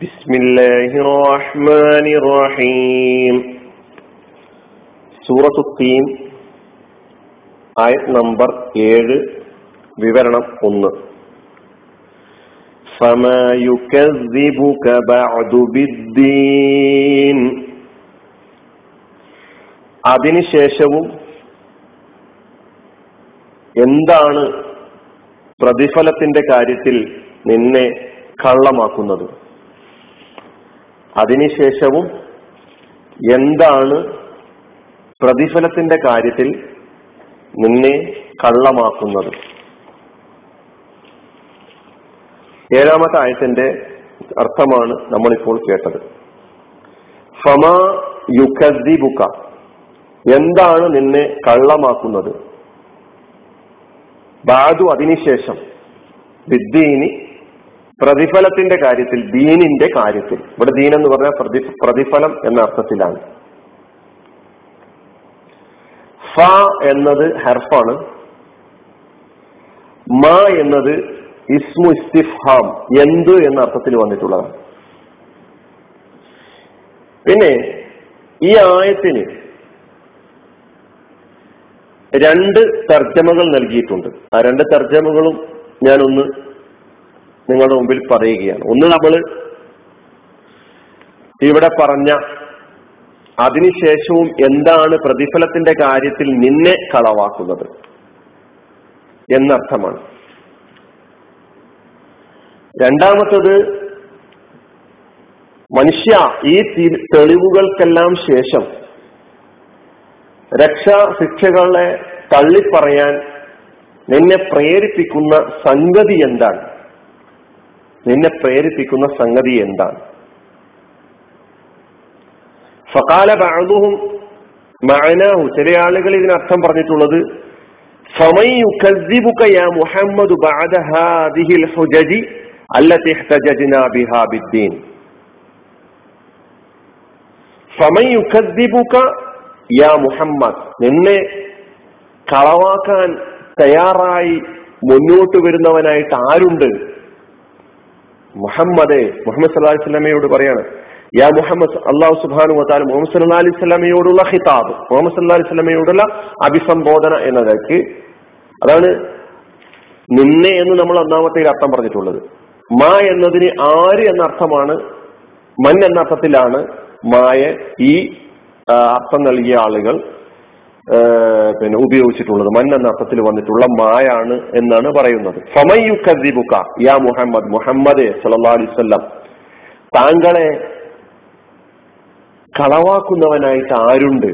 بسم الله الرحمن الرحيم സൂറത്തു തീൻ ആയത് നമ്പർ ഏഴ് വിവരണം ഒന്ന് فما يكذبك بعد بالدين അതിനുശേഷവും എന്താണ് പ്രതിഫലത്തിന്റെ കാര്യത്തിൽ നിന്നെ കള്ളമാക്കുന്നത് അതിനുശേഷവും എന്താണ് പ്രതിഫലത്തിന്റെ കാര്യത്തിൽ നിന്നെ കള്ളമാക്കുന്നത്? ഏഴാമത്തെ ആയത്തിന്റെ അർത്ഥമാണ് നമ്മളിപ്പോൾ കേട്ടത്. ഫമ ബുക്ക എന്താണ് നിന്നെ കള്ളമാക്കുന്നത്? ബാദു അതിനുശേഷം. വിദ്യീനി പ്രതിഫലത്തിന്റെ കാര്യത്തിൽ ദീനിന്റെ കാര്യത്തിൽ. ഇവിടെ ദീൻ എന്ന് പറഞ്ഞാൽ പ്രതി പ്രതിഫലം എന്ന അർത്ഥത്തിലാണ്. ഫ എന്നത് ഹർഫാണ്. മ എന്നത് ഇസ്മു ഇസ്തിഫാം എന്ത് എന്ന അർത്ഥത്തിൽ വന്നിട്ടുള്ളതാണ്. പിന്നെ ഈ ആയത്തിന് രണ്ട് തർജമകൾ നൽകിയിട്ടുണ്ട്. ആ രണ്ട് തർജമകളും ഞാനൊന്ന് നിങ്ങളുടെ മുമ്പിൽ പറയുകയാണ്. ഒന്ന് നമ്മൾ ഇവിടെ പറഞ്ഞ അതിനുശേഷവും എന്താണ് പ്രതിഫലത്തിന്റെ കാര്യത്തിൽ നിന്നെ കളവാക്കുന്നത് എന്നർത്ഥമാണ്. രണ്ടാമത്തത് മനുഷ്യ ഈ തെളിവുകൾക്കെല്ലാം ശേഷം രക്ഷാ ശിക്ഷകളെ തള്ളിപ്പറയാൻ നിന്നെ പ്രേരിപ്പിക്കുന്ന സംഗതി എന്താണ്? നിന്നെ പ്രേരിപ്പിക്കുന്ന സംഗതി എന്താണ്? ഫകാല ബാദുഹും മഅനാഹു. ചില ആളുകൾ ഇതിനർത്ഥം പറഞ്ഞിട്ടുള്ളത് മുഹമ്മദ്. നിന്നെ കളവാക്കാൻ തയ്യാറായി മുന്നോട്ട് വരുന്നവനായിട്ട് ആരുണ്ട്? മുഹമ്മദ് മുഹമ്മദ് സല്ലാഹി സ്വലാമയോട് പറയാണ് യാ മുഹമ്മദ് അള്ളാഹു സുബാനു വത്താൽ മുഹമ്മദ് സല്ലാ അലൈഹി സ്വലാമയോടുള്ള ഹിതാബ് മുഹമ്മദ് സല്ലാ അലൈഹി സ്വലാമയോടുള്ള അഭിസംബോധന എന്നതൊക്കെ അതാണ് നിന്നെ എന്ന് നമ്മൾ ഒന്നാമത്തെ അർത്ഥം പറഞ്ഞിട്ടുള്ളത്. മാ എന്നതിന് ആര് എന്ന അർത്ഥമാണ് മൻ എന്ന അർത്ഥത്തിലാണ് മായ ഈ അർത്ഥം നൽകിയ ആളുകൾ പിന്നെ ഉപയോഗിച്ചിട്ടുള്ളത്. മൻ എന്ന അർത്ഥത്തിൽ വന്നിട്ടുള്ള മായാണ് എന്നാണ് പറയുന്നത്. സമയു കദിബുക്ക യാ മുഹമ്മദ് മുഹമ്മദ് സല്ലാ താങ്കളെ കളവാക്കുന്നവനായിട്ട് ആരുണ്ട്?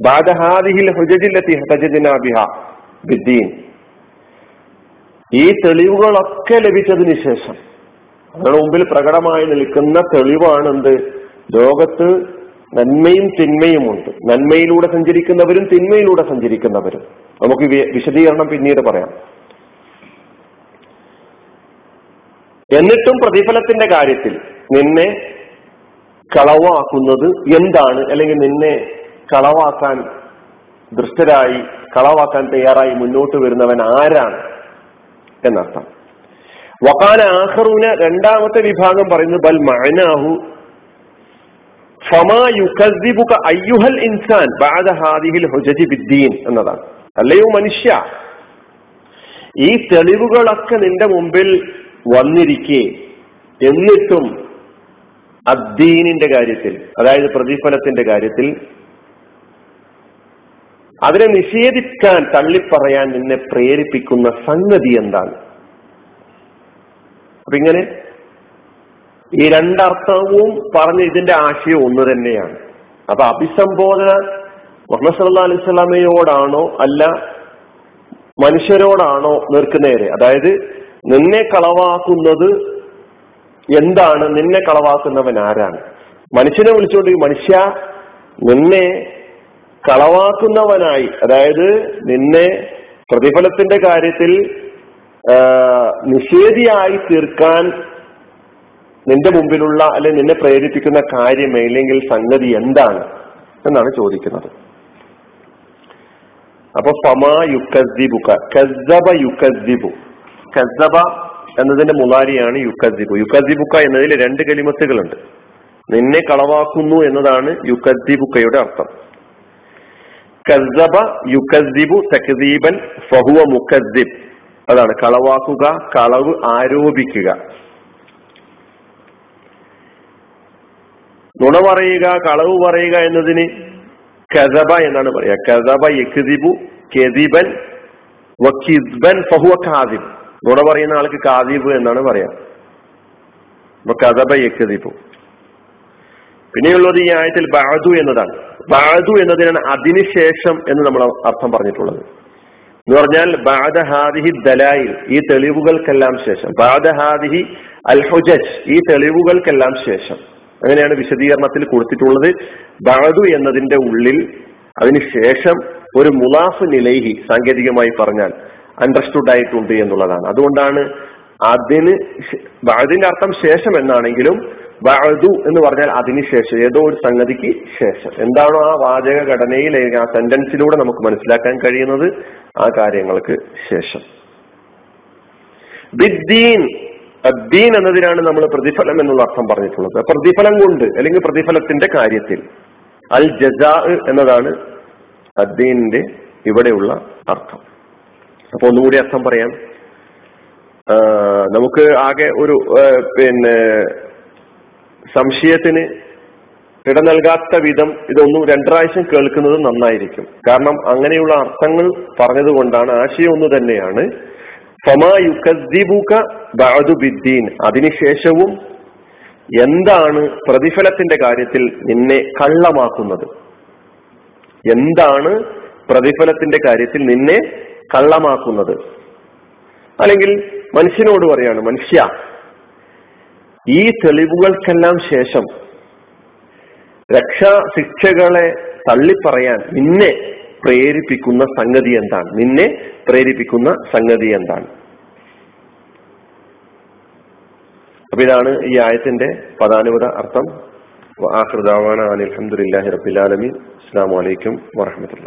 ബാദഹാദിഹിൽ ഹുജജില്ലത്തി ഹജജിനാബിഹ ബിദ്ദീൻ. ഈ തെളിവുകളൊക്കെ ലഭിച്ചതിന് ശേഷം അവരുടെ പ്രകടമായി നിൽക്കുന്ന തെളിവാണ് എന്ത് ലോകത്ത് നന്മയും തിന്മയുമുണ്ട്. നന്മയിലൂടെ സഞ്ചരിക്കുന്നവരും തിന്മയിലൂടെ സഞ്ചരിക്കുന്നവരും. നമുക്ക് വിശദീകരണം പിന്നീട് പറയാം. എന്നിട്ടും പ്രതിഫലത്തിന്റെ കാര്യത്തിൽ നിന്നെ കളവാക്കുന്നത് എന്താണ്? അല്ലെങ്കിൽ നിന്നെ കളവാക്കാൻ ദൃഷ്ടരായി കളവാക്കാൻ തയ്യാറായി മുന്നോട്ട് വരുന്നവൻ ആരാണ്? എന്നർത്ഥം. വക്കാൻ ആഹറൂന രണ്ടാമത്തെ വിഭാഗം പറയുന്നത് ബൽ മഅനാഹു അയ്യുഹൽ ഇൻസാൻ ബാദ ഹാദിഹിൽ ഹുജജി ബിദ്ദീൻ എന്നതാണ്. അല്ലയോ മനുഷ്യ ഈ തെളിവുകളൊക്കെ നിന്റെ മുമ്പിൽ വന്നിരിക്കെ എന്നിട്ടും അദ്ദീനിന്റെ കാര്യത്തിൽ അതായത് പ്രതിഫലത്തിന്റെ കാര്യത്തിൽ അതിനെ നിഷേധിക്കാൻ തള്ളിപ്പറയാൻ നിന്നെ പ്രേരിപ്പിക്കുന്ന സംഗതി എന്താണ്? അപ്പൊ ഇങ്ങനെ ഈ രണ്ടർത്ഥവും പറഞ്ഞ ഇതിന്റെ ആശയം ഒന്ന് തന്നെയാണ്. അപ്പൊ അഭിസംബോധന മുഹമ്മദ് സല്ലാ അലൈഹി സ്വലാമയോടാണോ അല്ല മനുഷ്യരോടാണോ നിൽക്കുന്നേരെ അതായത് നിന്നെ കളവാക്കുന്നത് എന്താണ്? നിന്നെ കളവാക്കുന്നവൻ ആരാണ്? മനുഷ്യനെ വിളിച്ചുകൊണ്ട് മനുഷ്യ നിന്നെ കളവാക്കുന്നവനായി അതായത് നിന്നെ പ്രതിഫലത്തിന്റെ കാര്യത്തിൽ നിഷേധിയായി തീർക്കാൻ നിന്റെ മുമ്പിലുള്ള അല്ലെ നിന്നെ പ്രേരിപ്പിക്കുന്ന കാര്യം അല്ലെങ്കിൽ സംഗതി എന്താണ് എന്നാണ് ചോദിക്കുന്നത്. അപ്പൊ ഫമാ യുക്കസ്ദിബുക കസ്സബ യുക്കസ്ദിബു. കസ്സബ എന്നതിന്റെ മുലാരിയാണ് യുക്കസ്ദിബു. യുക്കസ്ദിബുക്ക എന്നതിൽ രണ്ട് കലിമത്തുകളുണ്ട്. നിന്നെ കളവാക്കുന്നു എന്നതാണ് യുക്കസ്ദിബുക്കയുടെ അർത്ഥം. കസ്സബ യുക്കസ്ദിബു തക്ദീബൻ ഫഹുവ മുക്കസ്ദിബ്. അതാണ് കളവാക്കുക കളവ് ആരോപിക്കുക. നുണ പറയുക കളവ് പറയുക എന്നതിന് കസബ എന്നാണ് പറയുക. കസബ യക്സിബു കെദിബൻ വക്കിസ്ബൻ ഫഹുവ കാദിബ് നുണ പറയുന്ന ആൾക്ക് കാദിബ് എന്നാണ് പറയാ കസബ യക്സിബു. പിന്നെയുള്ളത് ഈ ആയത്തിൽ ബാദു എന്നതാണ്. ബാദു എന്നതിനാണ് അതിനുശേഷം എന്ന് നമ്മൾ അർത്ഥം പറഞ്ഞിട്ടുള്ളത്. എന്ന് പറഞ്ഞാൽ ബാദഹാദിഹി ദലായിൽ ഈ തെളിവുകൾക്കെല്ലാം ശേഷം. ബാദഹാദിഹി അൽ ഹുജജ് ഈ തെളിവുകൾക്കെല്ലാം ശേഷം. അങ്ങനെയാണ് വിശദീകരണത്തിൽ കൊടുത്തിട്ടുള്ളത്. ബാദു എന്നതിന്റെ ഉള്ളിൽ അതിനുശേഷം ഒരു മുലാഫ് നിലൈഹി സാങ്കേതികമായി പറഞ്ഞാൽ അണ്ടർസ്റ്റുഡ് ആയിട്ടുണ്ട് എന്നുള്ളതാണ്. അതുകൊണ്ടാണ് അതിന് അതിന്റെ അർത്ഥം ശേഷം എന്നാണെങ്കിലും ബഅദു എന്ന് പറഞ്ഞാൽ അതിനുശേഷം ഏതോ ഒരു സംഗതിക്ക് ശേഷം. എന്താണോ ആ വാചക ഘടനയിൽ ആ സെന്റൻസിലൂടെ നമുക്ക് മനസ്സിലാക്കാൻ കഴിയുന്നത് ആ കാര്യങ്ങൾക്ക് ശേഷം. ബിദ്ദീൻ അദ്ദീൻ എന്നതിനാണ് നമ്മൾ പ്രതിഫലം എന്നുള്ള അർത്ഥം പറഞ്ഞിട്ടുള്ളത്. പ്രതിഫലം കൊണ്ട് അല്ലെങ്കിൽ പ്രതിഫലത്തിന്റെ കാര്യത്തിൽ. അൽ ജസാ എന്നതാണ് അദ്ദീനിന്റെ ഇവിടെയുള്ള അർത്ഥം. അപ്പൊ ഒന്നുകൂടി അർത്ഥം പറയാം. നമുക്ക് ആകെ ഒരു പിന്നെ സംശയത്തിന് ഇട നൽകാത്ത വിധം ഇതൊന്നും രണ്ടാഴ്ച കേൾക്കുന്നത് നന്നായിരിക്കും. കാരണം അങ്ങനെയുള്ള അർത്ഥങ്ങൾ പറഞ്ഞതുകൊണ്ടാണ് ആശയം ഒന്ന് തന്നെയാണ്. അതിനുശേഷവും എന്താണ് പ്രതിഫലത്തിന്റെ കാര്യത്തിൽ നിന്നെ കള്ളമാക്കുന്നത്? എന്താണ് പ്രതിഫലത്തിന്റെ കാര്യത്തിൽ നിന്നെ കള്ളമാക്കുന്നത്? അല്ലെങ്കിൽ മനുഷ്യനോട് പറയാണ് മനുഷ്യ ഈ തെളിവുകൾക്കെല്ലാം ശേഷം രക്ഷാ ശിക്ഷകളെ തള്ളിപ്പറയാൻ നിന്നെ പ്രേരിപ്പിക്കുന്ന സംഗതി എന്താണ്? നിന്നെ പ്രേരിപ്പിക്കുന്ന സംഗതി എന്താണ്? അപ്പൊ ഇതാണ് ഈ ആയത്തിന്റെ പദാനുപത അർത്ഥം. അനിൽഹമുല്ലാഹി റബിലാലമി അസ്സാം വലൈക്കും വാഹമത്തുള്ള